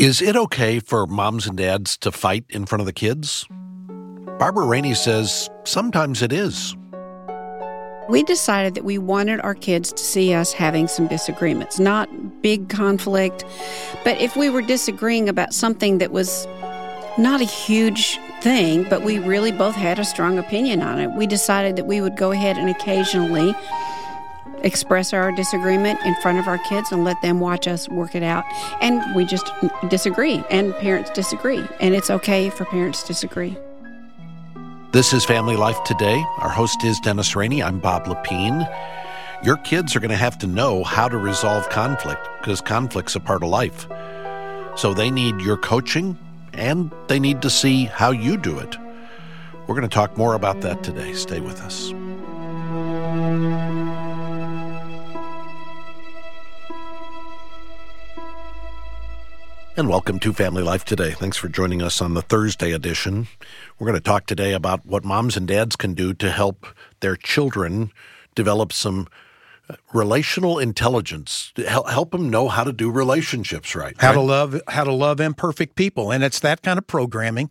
Is it okay for moms and dads to fight in front of the kids? Barbara Rainey says sometimes it is. We decided that we wanted our kids to see us having some disagreements, not big conflict, but if we were disagreeing about something that was not a huge thing, but we really both had a strong opinion on it, we decided that we would go ahead and occasionally express our disagreement in front of our kids and let them watch us work it out. And we just disagree, and parents disagree, and it's okay for parents to disagree. This is Family Life Today. Our host is Dennis Rainey. I'm Bob Lepine. Your kids are going to have to know how to resolve conflict because conflict's a part of life. So they need your coaching and they need to see how you do it. We're going to talk more about that today. Stay with us. And welcome to Family Life Today. Thanks for joining us on the Thursday edition. We're going to talk today about what moms and dads can do to help their children develop some uh, relational intelligence help them know how to do relationships right how right? to love how to love imperfect people and it's that kind of programming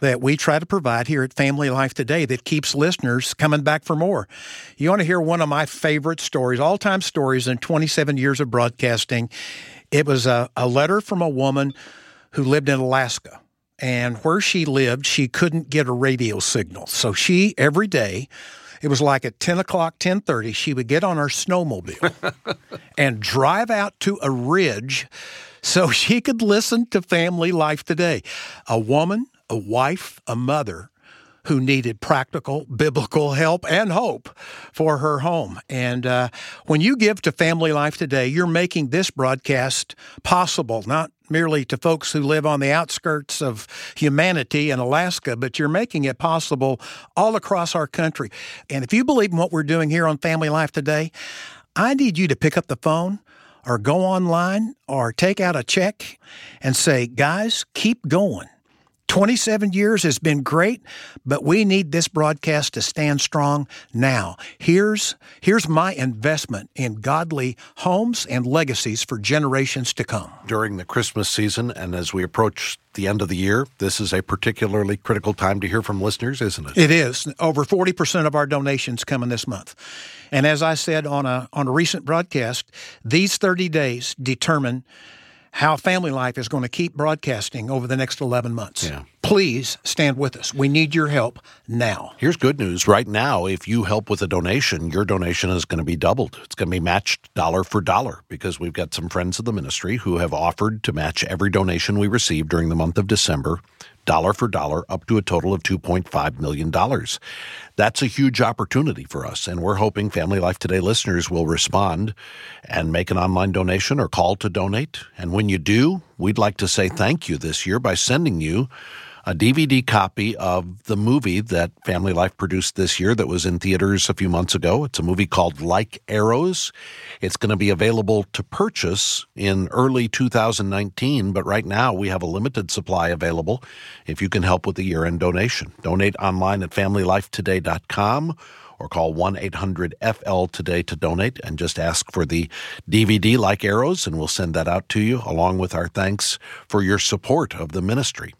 that we try to provide here at family life today that keeps listeners coming back for more you want to hear one of my favorite stories all-time stories in 27 years of broadcasting it was a, a letter from a woman who lived in Alaska. And where she lived, she couldn't get a radio signal. So she, every day, it was like at 10 o'clock, 10.30, she would get on her snowmobile and drive out to a ridge so she could listen to Family Life Today. A woman, a wife, a mother who needed practical biblical help and hope for her home. And uh, when you give to Family Life Today, you're making this broadcast possible, not merely to folks who live on the outskirts of humanity in Alaska, but you're making it possible all across our country. And if you believe in what we're doing here on Family Life Today, I need you to pick up the phone or go online or take out a check and say, guys, keep going. 27 years has been great, but we need this broadcast to stand strong now. Here's, here's my investment in godly homes and legacies for generations to come. During the Christmas season and as we approach the end of the year, this is a particularly critical time to hear from listeners, isn't it? It is. Over 40% of our donations coming this month. And as I said on a, on a recent broadcast, these 30 days determine how Family Life is going to keep broadcasting over the next 11 months. Yeah. Please stand with us. We need your help now. Here's good news. Right now, if you help with a donation, your donation is going to be doubled. It's going to be matched dollar for dollar because we've got some friends of the ministry who have offered to match every donation we receive during the month of December dollar for dollar up to a total of $2.5 million. That's a huge opportunity for us, and we're hoping Family Life Today listeners will respond and make an online donation or call to donate. And when you do, we'd like to say thank you this year by sending you a DVD copy of the movie that Family Life produced this year that was in theaters a few months ago. It's a movie called Like Arrows. It's going to be available to purchase in early 2019, but right now we have a limited supply available if you can help with the year end donation. Donate online at familylifetoday.com or call 1 800 FL today to donate and just ask for the DVD Like Arrows, and we'll send that out to you along with our thanks for your support of the ministry.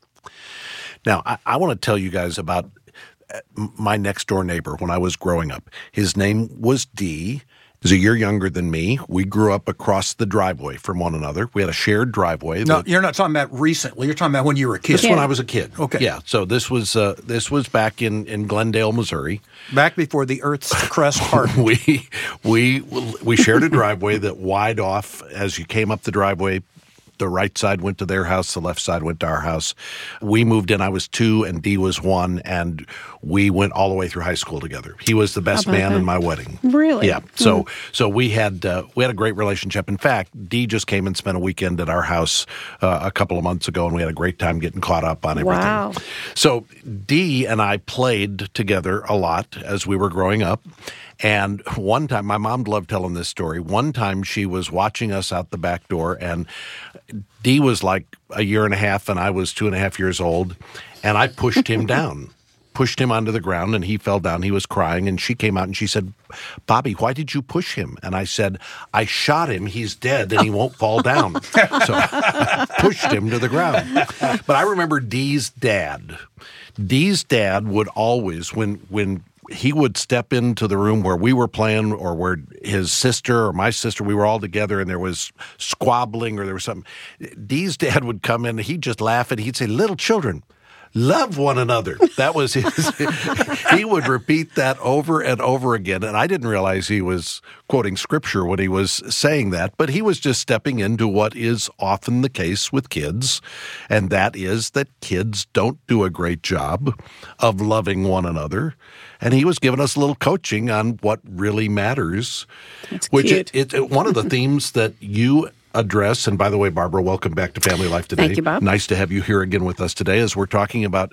Now, I, I want to tell you guys about uh, my next door neighbor when I was growing up. His name was D. He's a year younger than me. We grew up across the driveway from one another. We had a shared driveway. No, you're not talking about recently. You're talking about when you were a kid. This when I was a kid. Okay. Yeah. So this was uh, this was back in, in Glendale, Missouri. Back before the Earth's crust hardened. we we we shared a driveway that wide off as you came up the driveway the right side went to their house, the left side went to our house. We moved in, I was two, and D was one, and we went all the way through high school together. He was the best man that? in my wedding. Really? Yeah. So mm. so we had uh, we had a great relationship. In fact, D just came and spent a weekend at our house uh, a couple of months ago, and we had a great time getting caught up on everything. Wow. So D and I played together a lot as we were growing up. And one time, my mom loved telling this story. One time, she was watching us out the back door, and D was like a year and a half, and I was two and a half years old, and I pushed him down pushed him onto the ground and he fell down. He was crying and she came out and she said, Bobby, why did you push him? And I said, I shot him. He's dead and he won't fall down. So I pushed him to the ground. But I remember Dee's dad. Dee's dad would always, when, when he would step into the room where we were playing or where his sister or my sister, we were all together and there was squabbling or there was something. Dee's dad would come in he'd just laugh and he'd say, Little children, love one another. That was his. he would repeat that over and over again. And I didn't realize he was quoting scripture when he was saying that, but he was just stepping into what is often the case with kids. And that is that kids don't do a great job of loving one another. And he was giving us a little coaching on what really matters, That's which. It, it, one of the themes that you address. And by the way, Barbara, welcome back to Family Life today. Thank you, Bob. Nice to have you here again with us today as we're talking about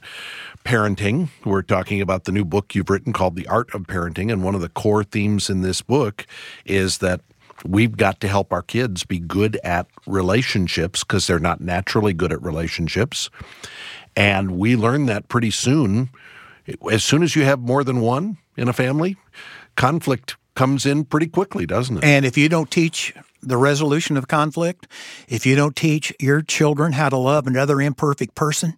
parenting. We're talking about the new book you've written called The Art of Parenting. And one of the core themes in this book is that we've got to help our kids be good at relationships because they're not naturally good at relationships. And we learn that pretty soon. As soon as you have more than one in a family, conflict comes in pretty quickly, doesn't it? And if you don't teach the resolution of conflict, if you don't teach your children how to love another imperfect person,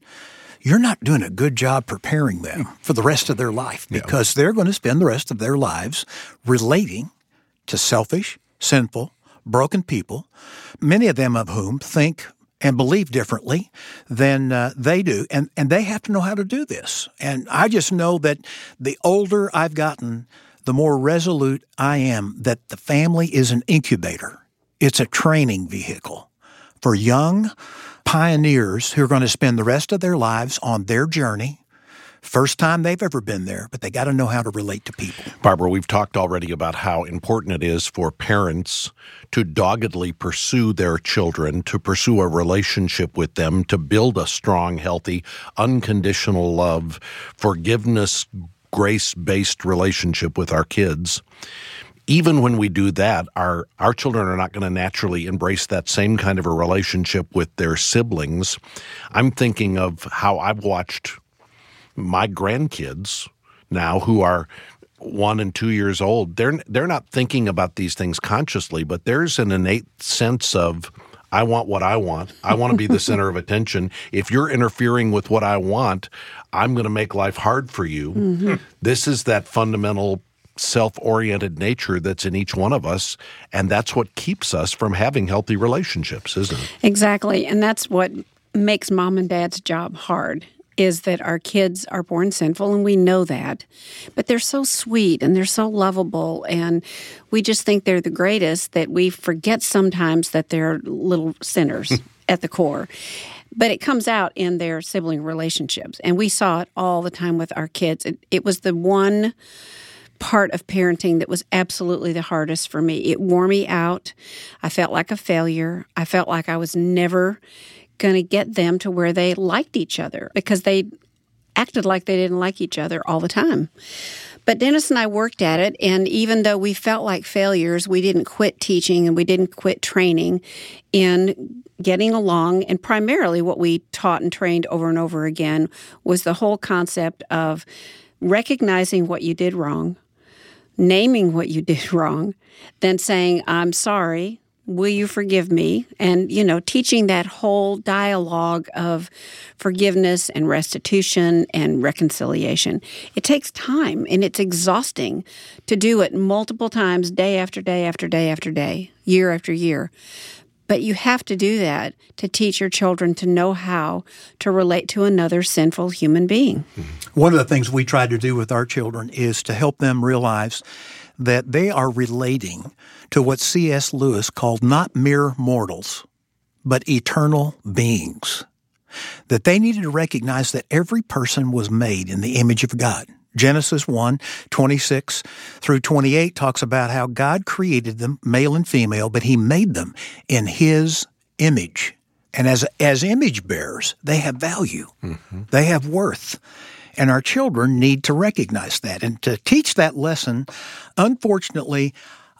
you're not doing a good job preparing them for the rest of their life because they're going to spend the rest of their lives relating to selfish, sinful, broken people, many of them of whom think and believe differently than uh, they do. And, and they have to know how to do this. And I just know that the older I've gotten, the more resolute I am that the family is an incubator. It's a training vehicle for young pioneers who are going to spend the rest of their lives on their journey. First time they've ever been there, but they got to know how to relate to people. Barbara, we've talked already about how important it is for parents to doggedly pursue their children, to pursue a relationship with them, to build a strong, healthy, unconditional love, forgiveness, grace based relationship with our kids. Even when we do that, our, our children are not going to naturally embrace that same kind of a relationship with their siblings. I'm thinking of how I've watched my grandkids now who are one and two years old they're they're not thinking about these things consciously but there's an innate sense of I want what I want. I want to be the center of attention. If you're interfering with what I want, I'm going to make life hard for you. Mm-hmm. This is that fundamental self-oriented nature that's in each one of us and that's what keeps us from having healthy relationships, isn't it? Exactly. And that's what makes mom and dad's job hard is that our kids are born sinful and we know that. But they're so sweet and they're so lovable and we just think they're the greatest that we forget sometimes that they're little sinners at the core. But it comes out in their sibling relationships. And we saw it all the time with our kids. It, it was the one part of parenting that was absolutely the hardest for me. It wore me out. I felt like a failure. I felt like I was never going to get them to where they liked each other because they acted like they didn't like each other all the time. But Dennis and I worked at it, and even though we felt like failures, we didn't quit teaching and we didn't quit training in getting along. And primarily, what we taught and trained over and over again was the whole concept of recognizing what you did wrong, naming what you did wrong, then saying, I'm sorry, will you forgive me? And, you know, teaching that whole dialogue of forgiveness and restitution and reconciliation. It takes time and it's exhausting to do it multiple times, day after day after day after day, year after year. But you have to do that to teach your children to know how to relate to another sinful human being. Mm-hmm. One of the things we try to do with our children is to help them realize that they are relating to what C.S. Lewis called not mere mortals, but eternal beings. That they needed to recognize that every person was made in the image of God. Genesis 1 26 through 28 talks about how God created them, male and female, but He made them in His image. And as, as image bearers, they have value, mm-hmm. they have worth. And our children need to recognize that. And to teach that lesson, unfortunately,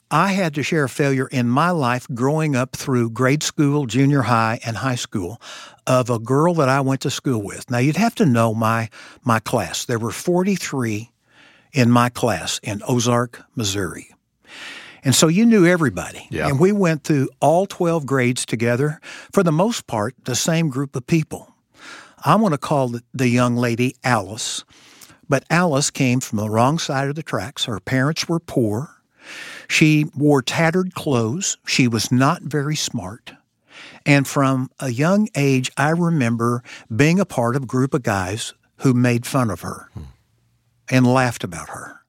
I had to share a failure in my life growing up through grade school, junior high, and high school of a girl that I went to school with. Now, you'd have to know my, my class. There were 43 in my class in Ozark, Missouri. And so you knew everybody. Yeah. And we went through all 12 grades together, for the most part, the same group of people. I'm going to call the young lady Alice. But Alice came from the wrong side of the tracks. Her parents were poor. She wore tattered clothes. She was not very smart. And from a young age, I remember being a part of a group of guys who made fun of her and laughed about her.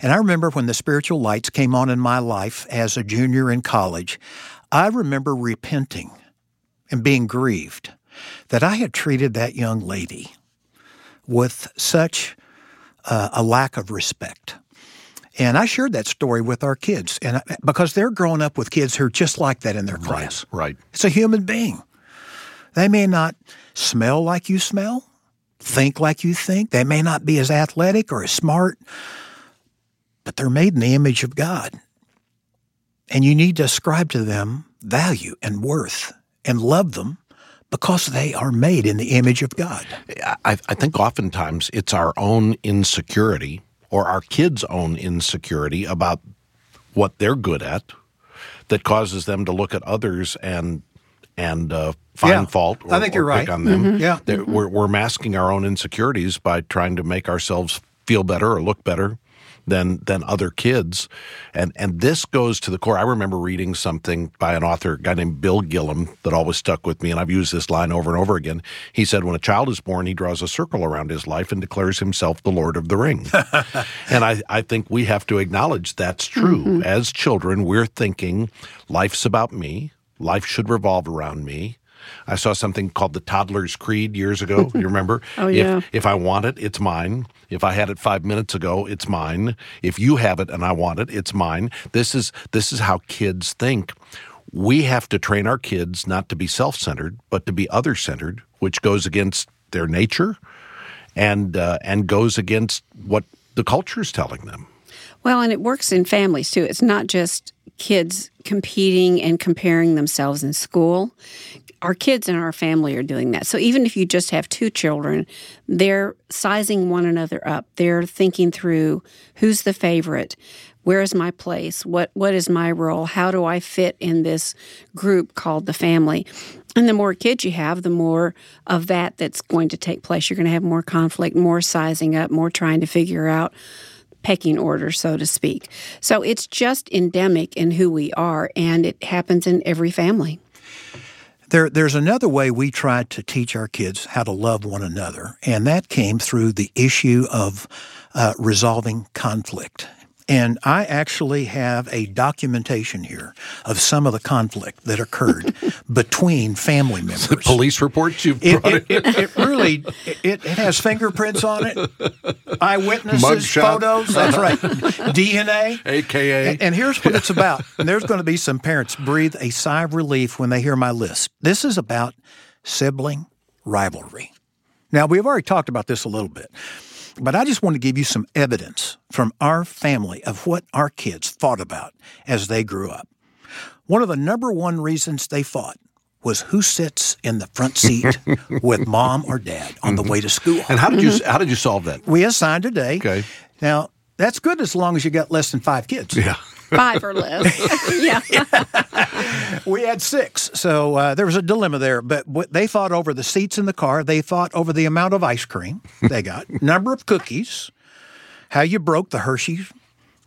And I remember when the spiritual lights came on in my life as a junior in college, I remember repenting and being grieved that I had treated that young lady with such uh, a lack of respect. And I shared that story with our kids, and I, because they're growing up with kids who are just like that in their class. Right. It's a human being. They may not smell like you smell, think like you think. They may not be as athletic or as smart, but they're made in the image of God. And you need to ascribe to them value and worth and love them because they are made in the image of God. I, I think oftentimes it's our own insecurity or our kids' own insecurity about what they're good at that causes them to look at others and and uh, find Yeah. fault. Or, I think you're right. on them. Yeah. They're- we're we're masking our own insecurities by trying to make ourselves feel better or look better than than other kids, and and this goes to the core. I remember reading something by an author, a guy named Bill Gillham, that always stuck with me, and I've used this line over and over again. He said, "When a child is born, he draws a circle around his life and declares himself the Lord of the Ring." and I, I think we have to acknowledge that's true. Mm-hmm. As children, we're thinking life's about me. Life should revolve around me. I saw something called the Toddler's Creed years ago. You remember? Oh, yeah. If, if I want it, it's mine. If I had it five minutes ago, it's mine. If you have it and I want it, it's mine. This is this is how kids think. We have to train our kids not to be self-centered, but to be other-centered, which goes against their nature, and uh, and goes against what the culture is telling them. Well, and it works in families too. It's not just kids competing and comparing themselves in school. Our kids and our family are doing that. So even if you just have two children, they're sizing one another up. They're thinking through who's the favorite, where is my place, what what is my role, how do I fit in this group called the family. And the more kids you have, the more of that that's going to take place. You're going to have more conflict, more sizing up, more trying to figure out pecking order, so to speak. So it's just endemic in who we are, and it happens in every family. There, there's another way we tried to teach our kids how to love one another, and that came through the issue of uh, resolving conflict. And I actually have a documentation here of some of the conflict that occurred between family members. The Police reports you've It, brought it, it, it really it, has fingerprints on it, eyewitnesses, Mugshot. photos. That's right, DNA. AKA. And, and here's what it's about. And there's going to be some parents breathe a sigh of relief when they hear my list. This is about sibling rivalry. Now, we've already talked about this a little bit, but I just want to give you some evidence from our family of what our kids thought about as they grew up. One of the number one reasons they fought was who sits in the front seat with mom or dad on the mm-hmm. way to school. and how did you mm-hmm. how did you solve that? We assigned a day. Okay. Now, that's good as long as you got less than five kids. Yeah. Five or less. yeah. We had six, so uh, there was a dilemma there. But what, they fought over the seats in the car. They fought over the amount of ice cream they got, number of cookies, how you broke the Hershey's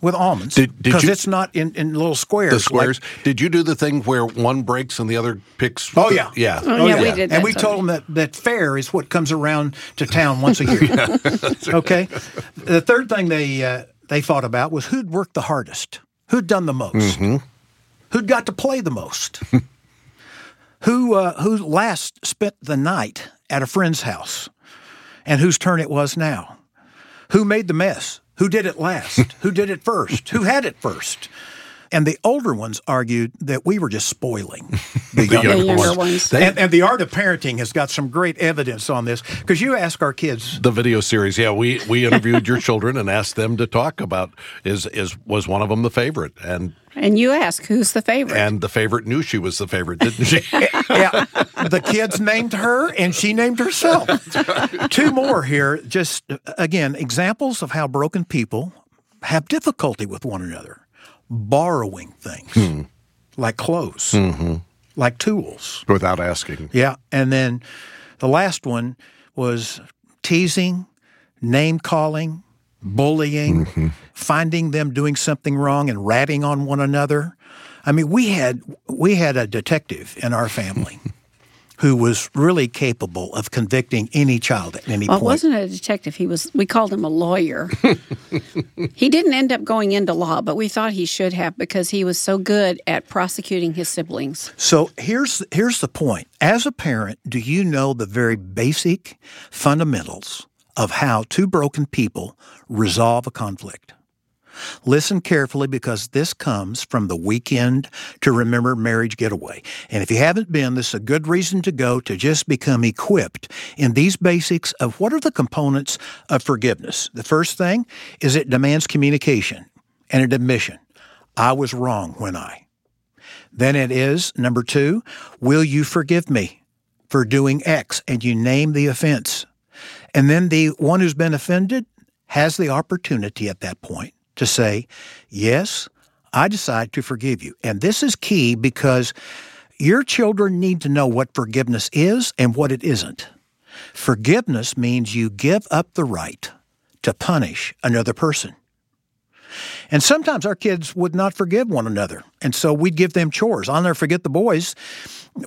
with almonds Did- did because it's not in, in little squares. The squares. like- did you do the thing where one breaks and the other picks? Oh, yeah. yeah. Oh, yeah, we did and we told them that, that fair is what comes around to town once a year. okay. The third thing they uh, they fought about was who'd worked the hardest, who'd done the most, who'd got to play the most, who uh, who last spent the night at a friend's house, and whose turn it was now, who made the mess, who did it last, who did it first, who had it first. And the older ones argued that we were just spoiling the, The younger, younger younger ones. ones. They- and, and the art of parenting has got some great evidence on this because you ask our kids the video series. Yeah, we we interviewed your children and asked them to talk about is is was one of them the favorite, and And you ask who's the favorite. and the favorite knew she was the favorite, didn't she? yeah, the kids named her and she named herself. Two more here. Just uh, again, examples of how broken people have difficulty with one another. Borrowing things hmm. like clothes, mm-hmm. like tools. Without asking. Yeah. And then the last one was teasing, name calling, bullying, mm-hmm. finding them doing something wrong and ratting on one another. I mean, we had we had a detective in our family who was really capable of convicting any child at any well, point. wasn't a detective. He was. We called him a lawyer. he didn't end up going into law, but we thought he should have because he was so good at prosecuting his siblings. So here's here's the point. As a parent, do you know the very basic fundamentals of how two broken people resolve a conflict? Listen carefully because this comes from the weekend to remember marriage getaway. And if you haven't been, this is a good reason to go to just become equipped in these basics of what are the components of forgiveness. The first thing is it demands communication and an admission. I was wrong when I. Then it is, number two, will you forgive me for doing X? And you name the offense. And then the one who's been offended has the opportunity at that point to say, Yes, I decide to forgive you. And this is key because your children need to know what forgiveness is and what it isn't. Forgiveness means you give up the right to punish another person. And sometimes our kids would not forgive one another. And so we'd give them chores. I'll never forget the boys.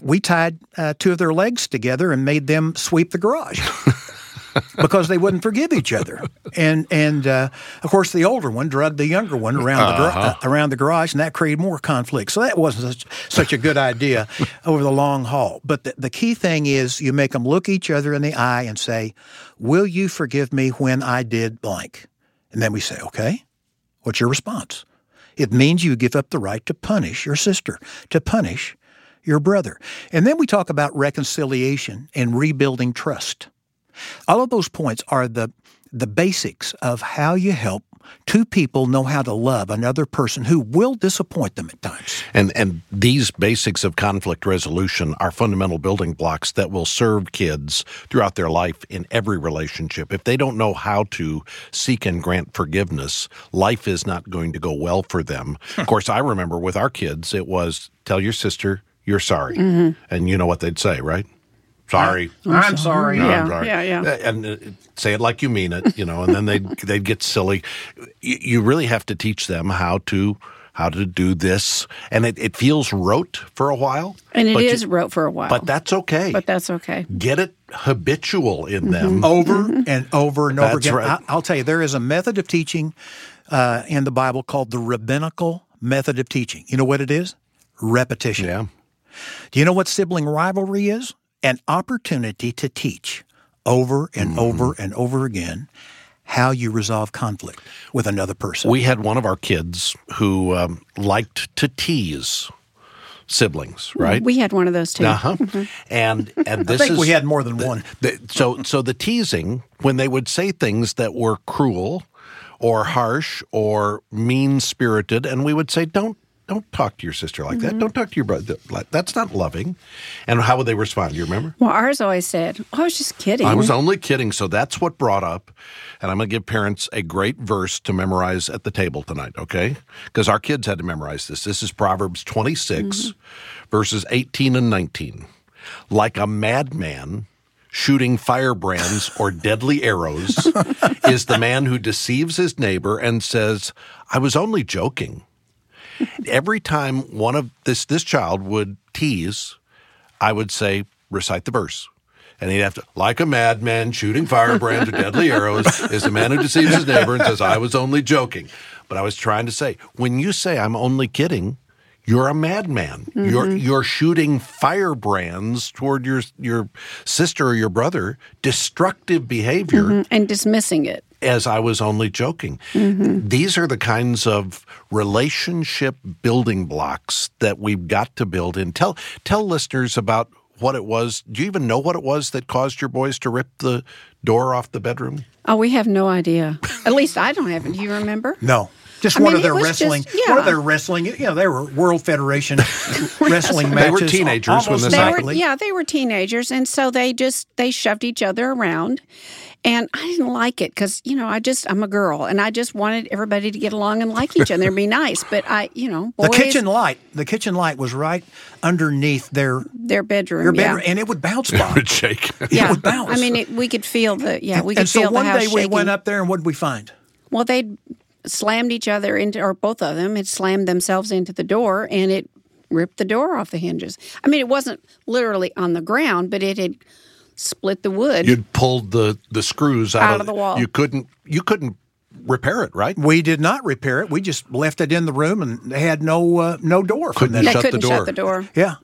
We tied uh, two of their legs together and made them sweep the garage. because they wouldn't forgive each other, and and uh, of course the older one drugged the younger one around the gar- uh, around the garage, and that created more conflict. So that wasn't such, such a good idea over the long haul. But the, the key thing is you make them look each other in the eye and say, "Will you forgive me when I did blank?" And then we say, "Okay." What's your response? It means you give up the right to punish your sister, to punish your brother. And then we talk about reconciliation and rebuilding trust. All of those points are the the basics of how you help two people know how to love another person who will disappoint them at times. And and these basics of conflict resolution are fundamental building blocks that will serve kids throughout their life in every relationship. If they don't know how to seek and grant forgiveness, life is not going to go well for them. Hmm. of course, I remember with our kids, it was tell your sister you're sorry, mm-hmm. and you know what they'd say, right? Sorry. I'm sorry. No, Yeah, I'm sorry. yeah, yeah. And uh, say it like you mean it, you know, and then they'd, they'd get silly. You, you really have to teach them how to how to do this. And it, it feels rote for a while. And it is you- rote for a while. but that's okay. But that's okay. Get it habitual in them. over and over and over again. right. I, I'll tell you, there is a method of teaching uh, in the Bible called the rabbinical method of teaching. You know what it is? Repetition. Yeah. Do you know what sibling rivalry is? An opportunity to teach over and Mm-hmm. over and over again how you resolve conflict with another person. We had one of our kids who um, liked to tease siblings, right? We had one of those too. Uh huh. And and I think is we had more than one. The, so, so the teasing when they would say things that were cruel, or harsh, or mean spirited, and we would say, "Don't, don't talk to your sister like that. Mm-hmm. Don't talk to your brother. That's not loving." And how would they respond? Do you remember? Well, ours always said, oh, "I was just kidding." I was only kidding. So that's what brought up. And I'm going to give parents a great verse to memorize at the table tonight, okay? Because our kids had to memorize this. This is Proverbs 26, mm-hmm. verses 18 and 19. Like a madman shooting firebrands or deadly arrows is the man who deceives his neighbor and says, I was only joking. Every time one of this this child would tease, I would say, recite the verse. And he'd have to, like a madman shooting firebrands or deadly arrows, is the man who deceives his neighbor and says, I was only joking. But I was trying to say, when you say I'm only kidding, you're a madman. Mm-hmm. You're you're shooting firebrands toward your your sister or your brother, destructive behavior. Mm-hmm. and dismissing it. As I was only joking. Mm-hmm. These are the kinds of relationship building blocks that we've got to build in. Tell tell listeners about what it was. Do you even know what it was that caused your boys to rip the door off the bedroom? Oh, we have no idea. At least I don't have it. Do you remember? No. Just I one mean, of their wrestling. Just, yeah. One of their wrestling. You know, they were World Federation wrestling matches. They were teenagers when this they happened. Were, yeah, they were teenagers, and so they just they shoved each other around, and I didn't like it because, you know, I just, I'm a girl and I just wanted everybody to get along and like each other and be nice. But I, you know, boys, the kitchen light, the kitchen light was right underneath their their bedroom, their bedroom yeah. and it would bounce. Bob. It would shake. Yeah, it would bounce. I mean, it, we could feel the yeah, we could and feel so one the house day we went up there and what did we find? Well, they slammed each other into, or both of them had slammed themselves into the door, and it ripped the door off the hinges. I mean, it wasn't literally on the ground, but it had split the wood. You'd pulled the the screws out, out of, of the wall. You couldn't you couldn't repair it, right? We did not repair it. We just left it in the room, and had no uh, no door. Couldn't from shut couldn't the door. shut the door. Yeah.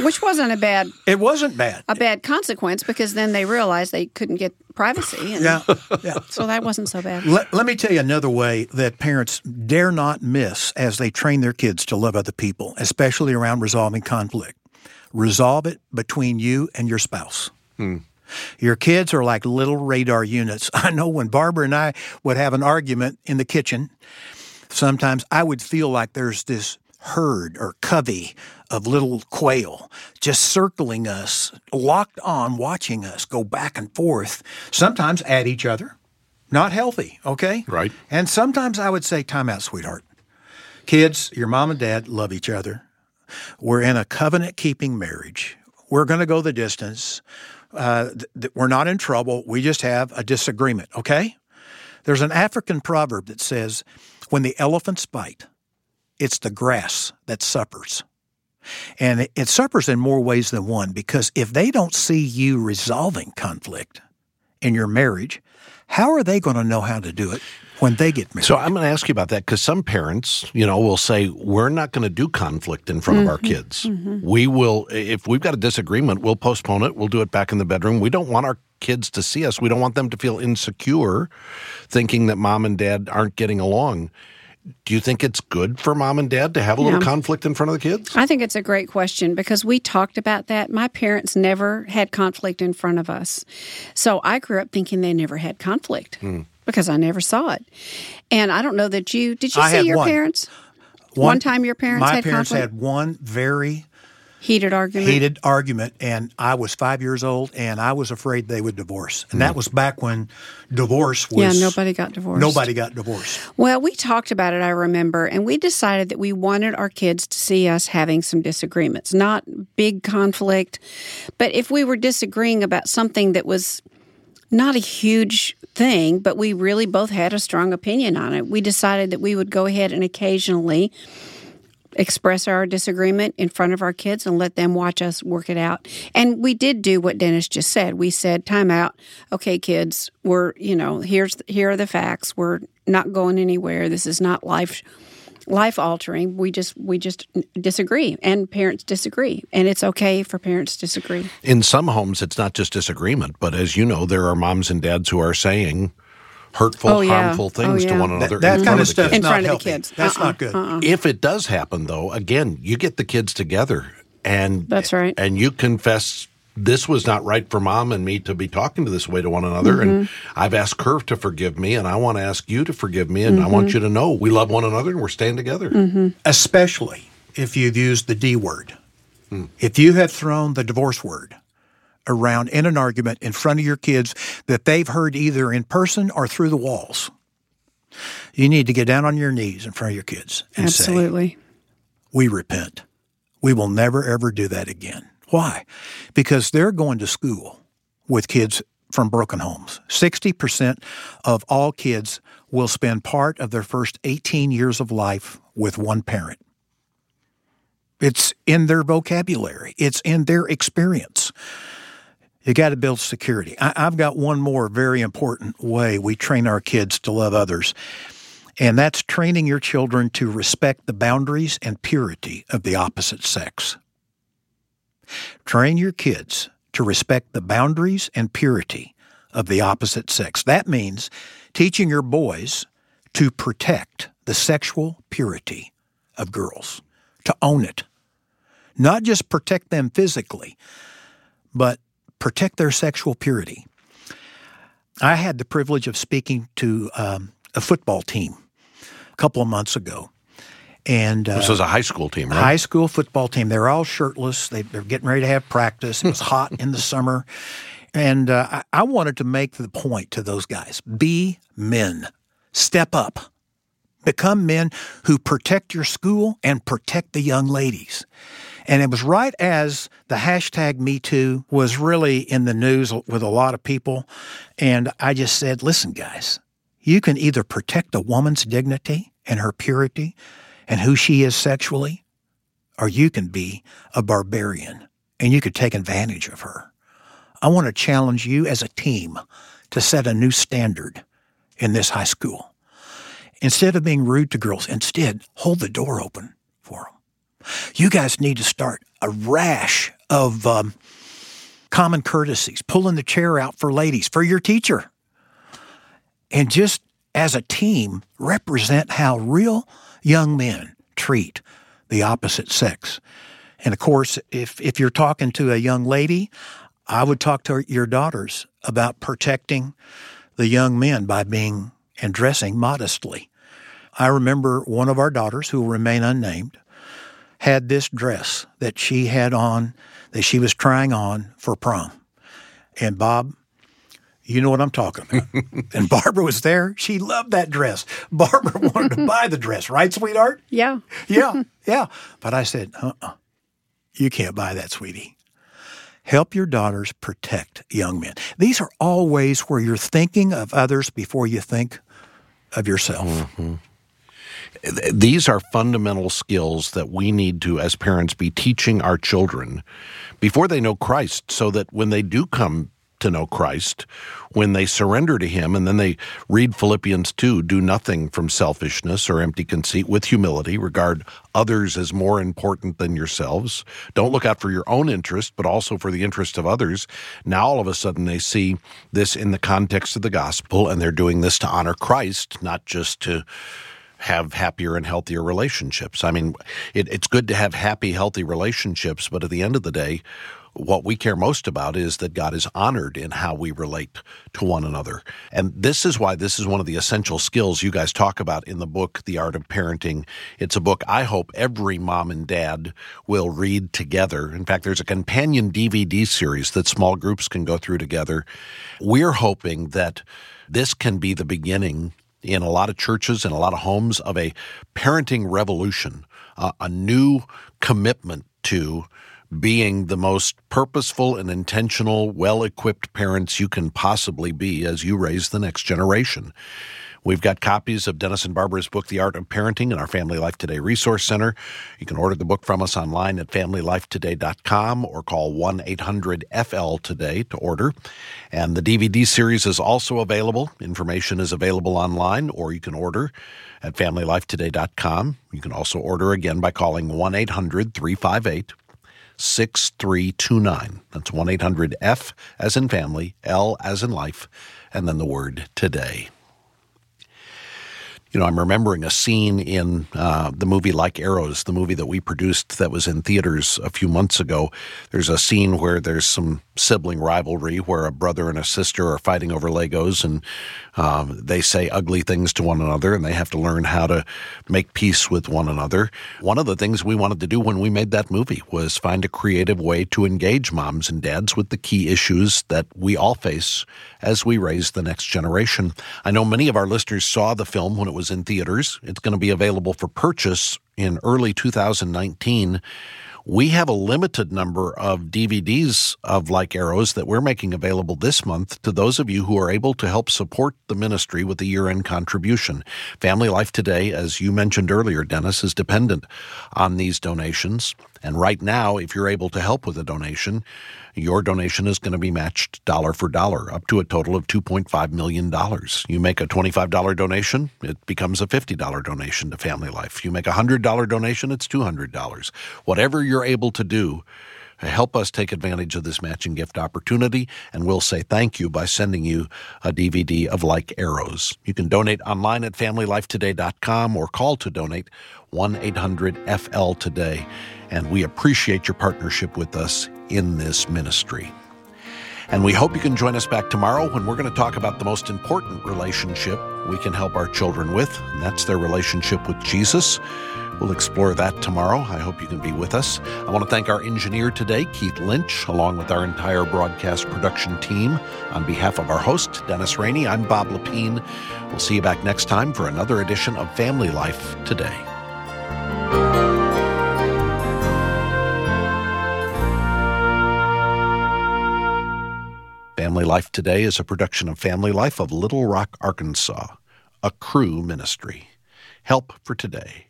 Which wasn't a bad. It wasn't bad. A bad consequence because then they realized they couldn't get privacy. And yeah, yeah. So that wasn't so bad. Let, let me tell you another way that parents dare not miss as they train their kids to love other people, especially around resolving conflict. Resolve it between you and your spouse. Hmm. Your kids are like little radar units. I know when Barbara and I would have an argument in the kitchen, sometimes I would feel like there's this herd or covey of little quail just circling us, locked on, watching us go back and forth, sometimes at each other. Not healthy, okay? Right. And sometimes I would say, time out, sweetheart. Kids, your mom and dad love each other. We're in a covenant keeping marriage. We're going to go the distance uh, th- we're not in trouble. We just have a disagreement, okay? There's an African proverb that says, when the elephants bite, it's the grass that suffers. And it, it suffers in more ways than one because if they don't see you resolving conflict in your marriage, how are they going to know how to do it when they get married. So I'm going to ask you about that because some parents, you know, will say we're not going to do conflict in front mm-hmm. of our mm-hmm. kids. Mm-hmm. We will, if we've got a disagreement, we'll postpone it. We'll do it back in the bedroom. We don't want our kids to see us. We don't want them to feel insecure, thinking that mom and dad aren't getting along. Do you think it's good for mom and dad to have a little conflict in front of the kids? I think it's a great question because we talked about that. My parents never had conflict in front of us. So I grew up thinking they never had conflict. Mm because I never saw it. And I don't know that you did you I see your one. parents? One, one, time your parents my had parents conflict? had one very heated argument. Heated argument, and I was five years old, and I was afraid they would divorce. And that hmm. was back when divorce was. Yeah, nobody got divorced. Nobody got divorced. Well, we talked about it, I remember, and we decided that we wanted our kids to see us having some disagreements, not big conflict, but if we were disagreeing about something that was not a huge thing, but we really both had a strong opinion on it. We decided that we would go ahead and occasionally express our disagreement in front of our kids and let them watch us work it out. And we did do what Dennis just said. We said, "Time out. Okay, kids, we're, you know, here's here are the facts. We're not going anywhere. This is not life life altering. We just we just disagree, and parents disagree, and it's okay for parents to disagree. In some homes, it's not just disagreement, but as you know, there are moms and dads who are saying hurtful, oh, yeah. harmful things oh, yeah. to one another. That, that kind of stuff in front of healthy. the kids. That's uh-uh, not good. Uh-uh. If it does happen, though, again, you get the kids together, and that's right, and you confess this was not right for mom and me to be talking to this way to one another. Mm-hmm. And I've asked her to forgive me, and I want to ask you to forgive me. And mm-hmm. I want you to know we love one another and we're staying together. Mm-hmm. Especially if you've used the D word. Mm. If you have thrown the divorce word around in an argument in front of your kids that they've heard either in person or through the walls, you need to get down on your knees in front of your kids and Absolutely. say, We repent. We will never, ever do that again. Why? Because they're going to school with kids from broken homes. 60% of all kids will spend part of their first 18 years of life with one parent. It's in their vocabulary, it's in their experience. You got to build security. I, have got one more very important way we train our kids to love others, and that's training your children to respect the boundaries and purity of the opposite sex. Train your kids to respect the boundaries and purity of the opposite sex. That means teaching your boys to protect the sexual purity of girls, to own it. Not just protect them physically, but protect their sexual purity. I had the privilege of speaking to um, a football team a couple of months ago. And uh, this was a high school team, right? High school football team. They're all shirtless. They, are getting ready to have practice. It was hot in the summer. And uh, I, I wanted to make the point to those guys be men, step up, become men who protect your school and protect the young ladies. And it was right as the hashtag Me Too was really in the news with a lot of people. And I just said, listen, guys, you can either protect a woman's dignity and her purity and who she is sexually, or you can be a barbarian and you could take advantage of her. I want to challenge you as a team to set a new standard in this high school. Instead of being rude to girls, instead hold the door open for them. You guys need to start a rash of um, common courtesies, pulling the chair out for ladies, for your teacher. And just as a team, represent how real young men treat the opposite sex. And of course, if, if you're talking to a young lady, I would talk to your daughters about protecting the young men by being and dressing modestly. I remember one of our daughters, who will remain unnamed, had this dress that she had on, that she was trying on for prom. And Bob, you know what I'm talking about. and Barbara was there. She loved that dress. Barbara wanted to buy the dress, right, sweetheart? Yeah. yeah, yeah. But I said, uh uh-uh. uh you can't buy that, sweetie. Help your daughters protect young men. These are all ways where you're thinking of others before you think of yourself. Mm-hmm these are fundamental skills that we need to, as parents, be teaching our children before they know Christ so that when they do come to know Christ, when they surrender to Him, and then they read Philippians 2 do nothing from selfishness or empty conceit with humility, regard others as more important than yourselves. Don't look out for your own interest, but also for the interest of others. Now, all of a sudden, they see this in the context of the gospel, and they're doing this to honor Christ, not just to have happier and healthier relationships. I mean, it, it's good to have happy, healthy relationships, but at the end of the day, what we care most about is that God is honored in how we relate to one another. And this is why this is one of the essential skills you guys talk about in the book, The Art of Parenting. It's a book I hope every mom and dad will read together. In fact, there's a companion DVD series that small groups can go through together. We're hoping that this can be the beginning in a lot of churches and a lot of homes of a parenting revolution, uh, a new commitment to being the most purposeful and intentional, well equipped parents you can possibly be as you raise the next generation. We've got copies of Dennis and Barbara's book, The Art of Parenting, in our Family Life Today Resource Center. You can order the book from us online at familylifetoday.com or call 1 800 FL today to order. And the DVD series is also available. Information is available online, or you can order at familylifetoday.com. You can also order again by calling 1 800 358 6329. That's 1 800 F as in family, L as in life, and then the word today you know, I'm remembering a scene in uh, the movie Like Arrows, the movie that we produced that was in theaters a few months ago. There's a scene where there's some sibling rivalry where a brother and a sister are fighting over Legos and um, they say ugly things to one another and they have to learn how to make peace with one another. One of the things we wanted to do when we made that movie was find a creative way to engage moms and dads with the key issues that we all face as we raise the next generation. I know many of our listeners saw the film when it was in theaters. It's going to be available for purchase in early 2019. We have a limited number of DVDs of Like Arrows that we're making available this month to those of you who are able to help support the ministry with a year end contribution. Family Life Today, as you mentioned earlier, Dennis, is dependent on these donations. And right now, if you're able to help with a donation, your donation is going to be matched dollar for dollar up to a total of $2.5 million. You make a $25 donation, it becomes a $50 donation to Family Life. You make a $100 donation, it's $200. Whatever you're able to do, help us take advantage of this matching gift opportunity, and we'll say thank you by sending you a DVD of Like Arrows. You can donate online at FamilyLifeToday.com or call to donate 1 800 FL Today. And we appreciate your partnership with us in this ministry. And we hope you can join us back tomorrow when we're going to talk about the most important relationship we can help our children with, and that's their relationship with Jesus. We'll explore that tomorrow. I hope you can be with us. I want to thank our engineer today, Keith Lynch, along with our entire broadcast production team. On behalf of our host, Dennis Rainey, I'm Bob Lepine. We'll see you back next time for another edition of Family Life Today. Family Life Today is a production of Family Life of Little Rock, Arkansas, a Cru ministry. Help for today,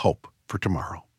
hope for tomorrow.